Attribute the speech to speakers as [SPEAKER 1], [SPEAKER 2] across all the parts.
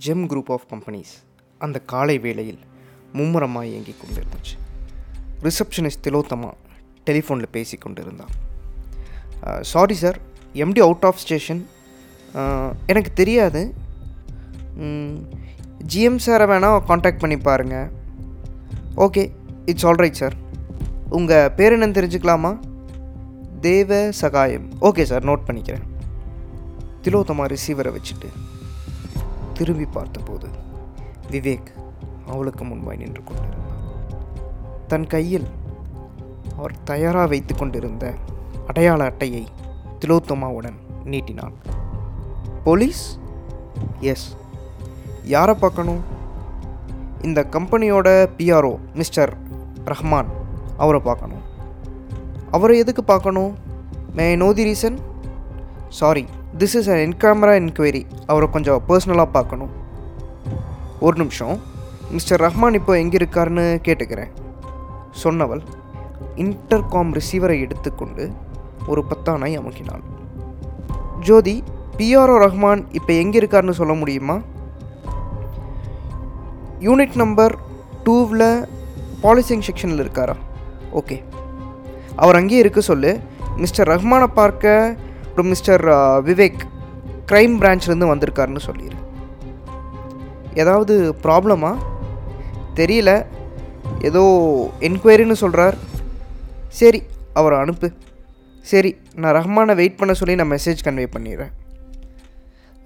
[SPEAKER 1] GeM group of companies அந்த காலை வேளையில் மும்முரமாக இயங்கி கொண்டிருந்துச்சு. ரிசப்ஷனிஸ்ட் திலோத்தமா டெலிஃபோனில் பேசி கொண்டிருந்தான். Sorry sir MD out of station எனக்கு தெரியாது. ஜிஎம் சாரை வேணால் காண்டாக்ட் பண்ணி பாருங்கள் ஓகே இட்ஸ் ஆல்ரைட் சார் உங்கள் பேர் என்னன்னு தெரிஞ்சுக்கலாமா? தேவ சகாயம். ஓகே சார் நோட் பண்ணிக்கிறேன். திலோத்தமா ரிசீவரை வச்சுட்டு திரும்பி பார்த்தபோது விவேக் அவளுக்கு முன்பாய் நின்று கொண்டிருந்தார் தன் கையில் அவர் தயாராக வைத்து கொண்டிருந்த அடையாள அட்டையை திலோத்தமாவுடன் நீட்டினான். போலீஸ்? எஸ் யாரை பார்க்கணும்? இந்த கம்பெனியோட பிஆர்ஓ மிஸ்டர் ரஹ்மான் அவரை பார்க்கணும். அவரை எதுக்கு பார்க்கணும்? May know the reason sorry this is an in camera enquiry அவரை கொஞ்சம் பர்சனலாக பார்க்கணும். ஒரு நிமிஷம். மிஸ்டர் ரஹ்மான் இப்போ எங்கே இருக்காருன்னு கேட்டுக்கிறேன். சொன்னவள் இன்டர்காம் ரிசீவரை எடுத்துக்கொண்டு ஒரு பத்தானாய் அமுக்கினாள். ஜோதி பிஆர்ஓ ரஹ்மான் இப்போ எங்கே இருக்காருன்னு சொல்ல முடியுமா? யூனிட் நம்பர் டூவில் பாலிசிங் செக்ஷனில் இருக்காரா? ஓகே அவர் அங்கேயே இருக்க சொல்லு. மிஸ்டர் ரஹ்மானை பார்க்க அப்புறம் மிஸ்டர் விவேக் க்ரைம் பிரான்ச்லேருந்து வந்திருக்காருன்னு சொல்லிடு ஏதாவது ப்ராப்ளமா தெரியல. ஏதோ என்கொயரின்னு சொல்கிறார் சரி அவரை அனுப்பு. சரி நான் ரஹ்மானை வெயிட் பண்ண சொல்லி நான் மெசேஜ் கன்வே பண்ணிடுறேன்.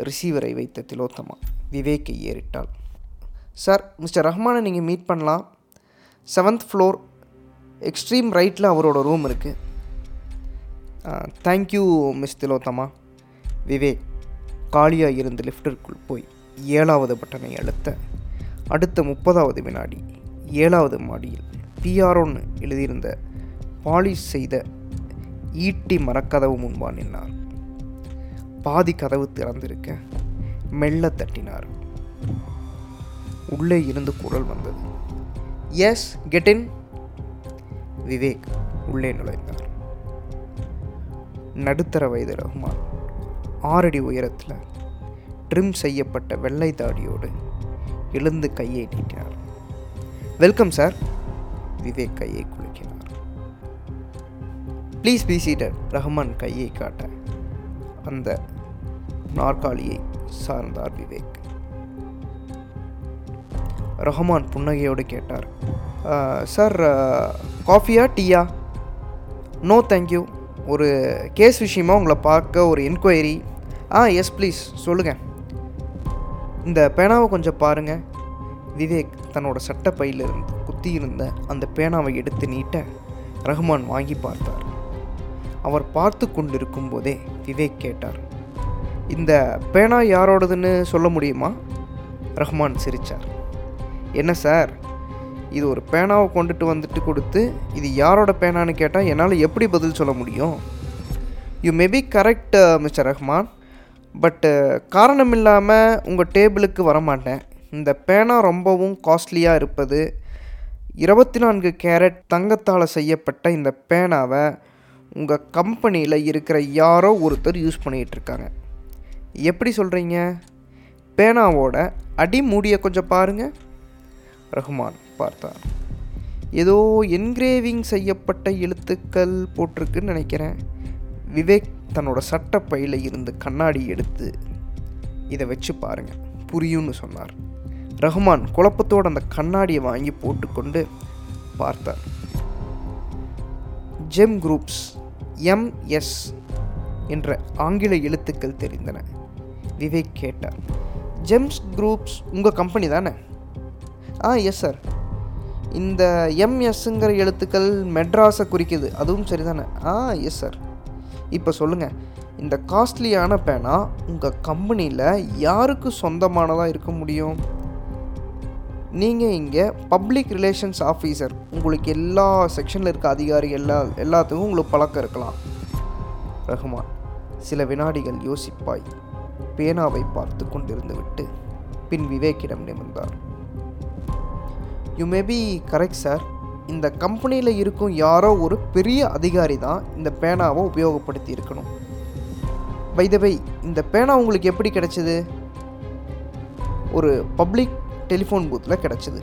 [SPEAKER 1] ரிசீவரை வைத்த திலோத்தமா விவேக்கை ஏறிட்டாள். சார் மிஸ்டர் ரஹ்மானை நீங்கள் மீட் பண்ணலாம். செவன்த் ஃப்ளோர் எக்ஸ்ட்ரீம் ரைட்டில் அவரோட ரூம் இருக்குது தேங்க்யூ மிஸ் திலோத்தமா. விவேக் காலியாக இருந்து லிஃப்டிற்குள் போய் ஏழாவது பட்டனை அழுத்த அடுத்த முப்பதாவது வினாடி ஏழாவது மாடியில் பிஆர்ஓன்னு எழுதியிருந்த பாலிஷ் செய்த ஈட்டி மரக்கதவு முன்பா நின்னார். பாதி கதவு திறந்திருக்க மெல்ல தட்டினார். உள்ளே இருந்து குரல் வந்தது. எஸ் கெட் இன் விவேக் உள்ளே நுழைந்தார். நடுத்தர வயது ரஹ்மான் ஆறடி உயரத்தில் ட்ரிம் செய்யப்பட்ட வெள்ளை தாடியோடு எழுந்து கையை நீட்டினார். வெல்கம் சார் விவேக் கையை குலுக்கினார். ப்ளீஸ் பி ரஹ்மான் கையை காட்ட அந்த நாற்காலியை சார்ந்தார் விவேக். ரஹ்மான் புன்னகையோடு கேட்டார் சார் காஃபியா டீயா நோ தேங்க்யூ ஒரு கேஸ் விஷயமா உங்களை பார்க்க ஒரு என்கொயரி ஆ எஸ் ப்ளீஸ் சொல்லுங்கள் இந்த பேனாவை கொஞ்சம் பாருங்கள் விவேக் தன்னோட சட்டப்பையிலிருந்து குத்தியிருந்த அந்த பேனாவை எடுத்து நீட்ட ரஹ்மான் வாங்கி பார்த்தார். அவர் பார்த்து கொண்டிருக்கும் போதே விவேக் கேட்டார் இந்த பேனா யாரோடதுன்னு சொல்ல முடியுமா? ரஹ்மான் சிரித்தார் என்ன சார்? இது ஒரு பேனாவை கொண்டுட்டு வந்துட்டு கொடுத்து இது யாரோட பேனான்னு கேட்டால் என்னால் எப்படி பதில் சொல்ல முடியும்? You may be correct mister Rahman but காரணம் இல்லாமல் உங்கள் டேபிளுக்கு வரமாட்டேன். இந்த பேனா ரொம்பவும் காஸ்ட்லியாக இருப்பது இருபத்தி நான்கு கேரட் தங்கத்தால் செய்யப்பட்ட இந்த பேனாவை உங்கள் கம்பெனியில் இருக்கிற யாரோ ஒருத்தர் யூஸ் பண்ணிகிட்ருக்காங்க எப்படி சொல்கிறீங்க பேனாவோட அடி மூடியை கொஞ்சம் பாருங்கள் ரஹ்மான் பார்த்தார். ஏதோ என்கிரேவிங் செய்யப்பட்ட எழுத்துக்கள் போட்டிருக்குன்னு நினைக்கிறேன். விவேக் தன்னோட சட்டப்பையில் இருந்து கண்ணாடி எடுத்து இதை வச்சு பாருங்கள் புரியும்னு சொன்னார். ரஹ்மான் குழப்பத்தோடு அந்த கண்ணாடியை வாங்கி போட்டுக்கொண்டு பார்த்தார். ஜெம் குரூப்ஸ் எம்எஸ் என்ற ஆங்கில எழுத்துக்கள் தெரிந்தன. விவேக் கேட்டார். ஜெம்ஸ் குரூப்ஸ் உங்கள் கம்பெனி தானே? ஆ எஸ் சார் இந்த எம்எஸ்ங்கிற எழுத்துக்கள் மெட்ராஸை குறிக்குது. அதுவும் சரிதானே? ஆ எஸ் சார் இப்போ சொல்லுங்கள் இந்த காஸ்ட்லியான பேனா உங்கள் கம்பெனியில் யாருக்கு சொந்தமானதாக இருக்க முடியும்? நீங்கள் இங்கே பப்ளிக் ரிலேஷன்ஸ் ஆஃபீஸர் உங்களுக்கு எல்லா செக்ஷனில் இருக்க அதிகாரி எல்லா எல்லாத்துக்கும் உங்களுக்கு பழக்கம் இருக்கலாம். ரஹ்மான் சில வினாடிகள் யோசிப்பாய். பேனாவை பார்த்து கொண்டிருந்து விட்டு பின் விவேக்கிடம் நிமிர்ந்தார். You may be correct sir இந்த கம்பெனியில் இருக்கும் யாரோ ஒரு பெரிய அதிகாரி தான் இந்த பேனாவை உபயோகப்படுத்தி இருக்கணும். வைதவை இந்த பேனா உங்களுக்கு எப்படி கிடைச்சிது? ஒரு பப்ளிக் டெலிஃபோன் பூத்தில் கிடச்சிது.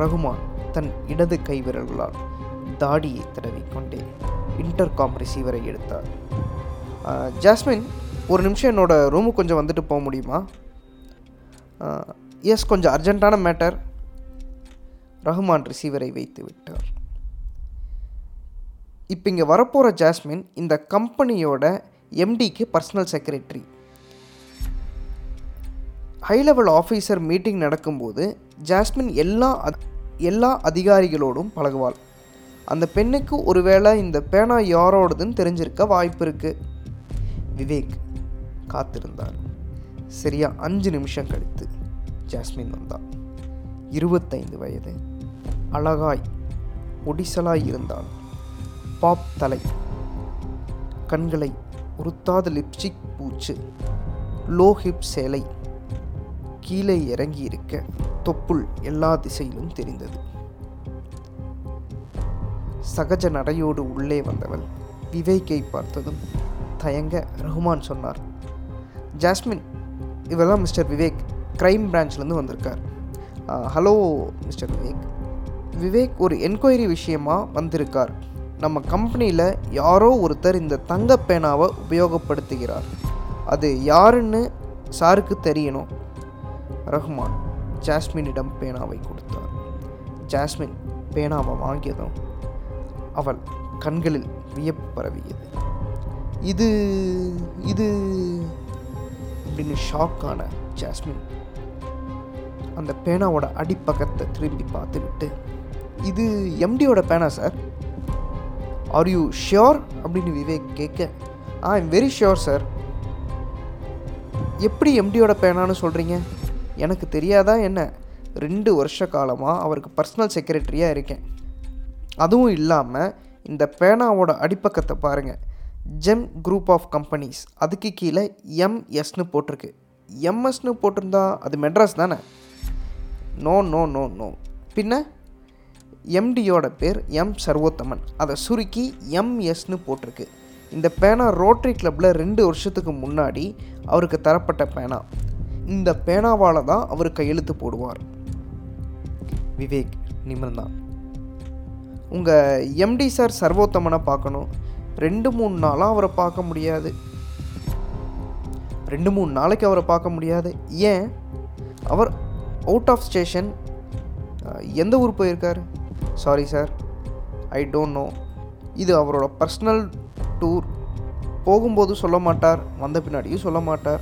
[SPEAKER 1] ரகுமான் தன் இடது கை விரல்களால் தாடியை தடவிக்கொண்டே இன்டர்காம் ரிசீவரை எடுத்தார். ஜாஸ்மின் ஒரு நிமிஷம் என்னோடய ரூமுக்கு கொஞ்சம் வந்துட்டு போக முடியுமா? எஸ் கொஞ்சம் அர்ஜென்ட்டான மேட்டர் ரஹ்மான் ரிசீவரை வைத்து விட்டார். இப்போ இங்கே வரப்போகிற ஜாஸ்மின் இந்த கம்பெனியோட எம்டிக்கு personal secretary high level officer meeting நடக்கும்போது ஜாஸ்மின் எல்லா எல்லா அதிகாரிகளோடும் பழகுவாள். அந்த பெண்ணுக்கு ஒருவேளை இந்த பேனா யாரோடதுன்னு தெரிஞ்சிருக்க வாய்ப்பு இருக்குது விவேக் காத்திருந்தார். சரியா அஞ்சு நிமிஷம் கழித்து ஜாஸ்மின் வந்தாள் இருபத்தைந்து வயது. அழகாய் ஒடிசலாய் இருந்தாள் பாப் தலை கண்களை உறுத்தாத லிப்ஸ்டிக் பூச்சு லோ ஹிப் சேலை கீழே இறங்கி இருக்க தொப்புள் எல்லா திசையிலும் தெரிந்தது. சகஜ நடையோடு உள்ளே வந்தவள் விவேக்கை பார்த்ததும் தயங்க ரஹ்மான் சொன்னார் ஜாஸ்மின் இவெல்லாம் மிஸ்டர் விவேக் க்ரைம் பிரான்ச்லேருந்து வந்திருக்கார். Hello mister Vivek. விவேக் ஒரு என்கொயரி விஷயமாக வந்திருக்கார். நம்ம கம்பெனியில் யாரோ ஒருத்தர் இந்த தங்க பேனாவை உபயோகப்படுத்துகிறார். அது யாருன்னு சாருக்கு தெரியணும். ரஹ்மான் ஜாஸ்மினிடம் பேனாவை கொடுத்தார். ஜாஸ்மின் பேனாவை வாங்கியதும் அவள் கண்களில் வியப்பு பரவியது. இது இது அப்படின்னு ஷாக்கான ஜாஸ்மின் அந்த பேனாவோட அடிப்பக்கத்தை திரும்பி பார்த்துவிட்டு இது எம்டியோட பேனா சார் ஆர் யூ ஷியோர் அப்படின்னு விவேக் கேட்க ah I'm very sure sir எப்படி எம்டியோட பேனான்னு சொல்கிறீங்க எனக்கு தெரியாதா என்ன? ரெண்டு வருஷ காலமாக அவருக்கு பர்சனல் செக்ரட்டரியாக இருக்கேன். அதுவும் இல்லாமல் இந்த பேனாவோட அடிப்பக்கத்தை பாருங்கள் ஜெம் குரூப் ஆஃப் கம்பெனிஸ் அதுக்கு கீழே எம்எஸ்னு போட்டிருக்கு. எம்எஸ்னு போட்டிருந்தா அது மெட்ராஸ் தானே? நோ நோ நோ நோ பின்ன? எம்டியோட பேர் எம் சர்வோத்தமன். அதை சுருக்கி எம்எஸ்னு போட்டிருக்கு. இந்த பேனா ரோட்டரி கிளப்பில் ரெண்டு வருஷத்துக்கு முன்னாடி அவருக்கு தரப்பட்ட பேனா. இந்த பேனாவால் தான் அவர் கையெழுத்து போடுவார். விவேக் நிமிர்ந்தான் உங்கள் எம்டி சார் சர்வோத்தமனை பார்க்கணும். ரெண்டு மூணு நாளாக அவரை பார்க்க முடியாது. ரெண்டு மூணு நாளைக்கு அவரை பார்க்க முடியாது. ஏன்? அவர் அவுட் ஆஃப் ஸ்டேஷன் எந்த ஊர் போயிருக்கார்? Sorry sir I don't know இது அவரோட பர்சனல் டூர் போகும்போது சொல்ல மாட்டார் வந்த பின்னாடியும் சொல்ல மாட்டார்.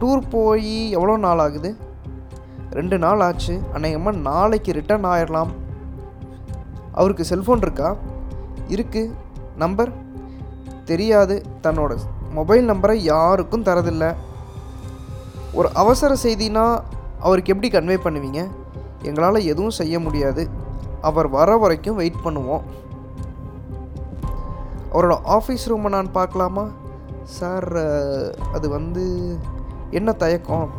[SPEAKER 1] டூர் போய் எவ்வளோ நாள் ஆகுது? ரெண்டு நாள் ஆச்சு. அநேகமாக நாளைக்கு ரிட்டர்ன் ஆயிடலாம் அவருக்கு செல்ஃபோன் இருக்கா? இருக்குது நம்பர் தெரியாது. தன்னோட மொபைல் நம்பரை யாருக்கும் தரதில்லை. ஒரு அவசர செய்தினா அவருக்கு எப்படி கன்வே பண்ணுவீங்க? எங்களால் எதுவும் செய்ய முடியாது. அவர் வர வரைக்கும் வெயிட் பண்ணுவோம். அவரோட ஆஃபீஸ் ரூமை நான் பார்க்கலாமா? சார் அது வந்து என்ன தயக்கம்?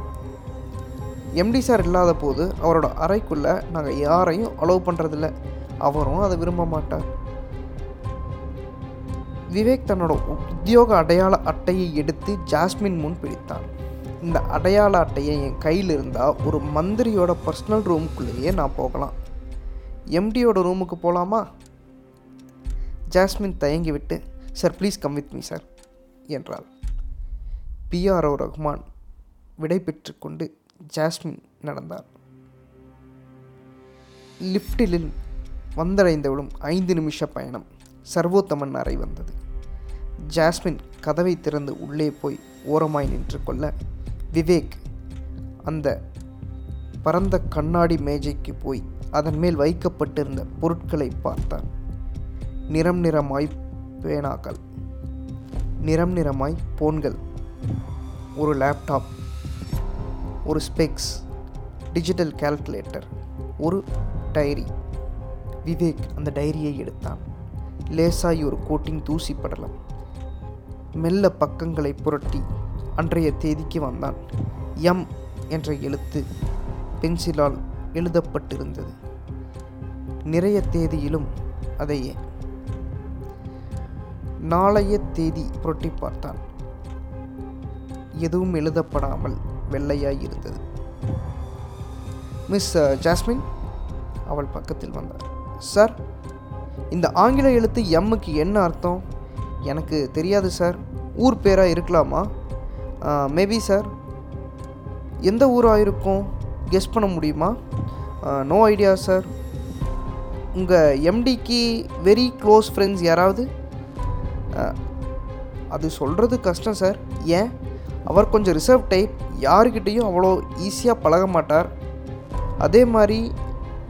[SPEAKER 1] எம்டி சார் இல்லாத போது அவரோட அறைக்குள்ளே நாங்கள் யாரையும் அலோவ் பண்ணுறதில்ல அவரும் அதை விரும்ப மாட்டார். விவேக் தன்னோட உத்தியோக அடையாள அட்டையை எடுத்து ஜாஸ்மின் முன் பிடித்தான். இந்த அடையாள அட்டையை என் கையில் இருந்தால் ஒரு மந்திரியோட பர்சனல் ரூம்குள்ளேயே நான் போகலாம். எம்டியோட ரூமுக்கு போகலாமா ஜாஸ்மின் தயங்கி விட்டு sir please come with me sir என்றாள். பிஆர்ஓ ரஹ்மான் விடை பெற்றுக்கொண்டு ஜாஸ்மின் நடந்தார் லிஃப்டிலில் வந்தடைந்தவிடும் ஐந்து நிமிஷ பயணம். சர்வோத்தமன் அறை வந்தது. ஜாஸ்மின் கதவை திறந்து உள்ளே போய் ஓரமாய் நின்று கொள்ள விவேக் அந்த பரந்த கண்ணாடி மேஜைக்கு போய் அதன் மேல் வைக்கப்பட்டிருந்த பொருட்களை பார்த்தான். நிறம் நிறமாய் பேனாக்கள் நிறம் நிறமாய் போன்கள் ஒரு லேப்டாப் ஒரு ஸ்பெக்ஸ் டிஜிட்டல் கால்குலேட்டர் ஒரு டைரி விவேக் அந்த டைரியை எடுத்தான். லேசாய் ஒரு கோட்டிங் தூசி படலம். மெல்ல பக்கங்களை புரட்டி அன்றைய தேதிக்கு வந்தான். எம் என்ற எழுத்து பென்சிலால் எழுதப்பட்டிருந்தது. நிறைய தேதியிலும் அதையே நாளைய தேதி புரட்டி பார்த்தான். எதுவும் எழுதப்படாமல் வெள்ளையாய் இருந்தது. Miss Jasmine? அவள் பக்கத்தில் வந்தார் சார் இந்த ஆங்கில எழுத்து எம்முக்கு என்ன அர்த்தம்? எனக்கு தெரியாது சார். ஊர் பேராக இருக்கலாமா? Maybe sir. எந்த ஊராக இருக்கும்? கெஸ் பண்ண முடியுமா? நோ ஐடியா சார் உங்கள் எம்டிக்கு வெரி க்ளோஸ் ஃப்ரெண்ட்ஸ் யாராவது? அது சொல்கிறது கஷ்டம் சார் ஏன்? அவர் கொஞ்சம் ரிசர்வ் டைப் யாருக்கிட்டேயும் அவ்வளோ ஈஸியாக பழக மாட்டார். அதே மாதிரி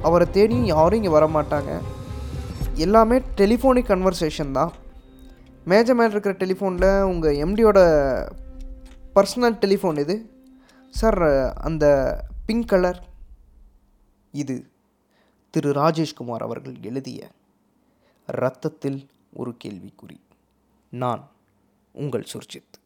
[SPEAKER 1] அவரை தேடியும் யாரும் இங்கே வர மாட்டாங்க. எல்லாமே டெலிஃபோனிக் கன்வர்சேஷன் தான். மேஜர் மேலே இருக்கிற டெலிஃபோனில் உங்கள் எம்டியோட பர்சனல் டெலிஃபோன் இது சார் அந்த பிங்க் கலர். இது திரு ராஜேஷ்குமார் அவர்கள் எழுதிய ரத்தத்தில் ஒரு கேள்விக்குறி. நான் உங்கள் சுர்ஜித்.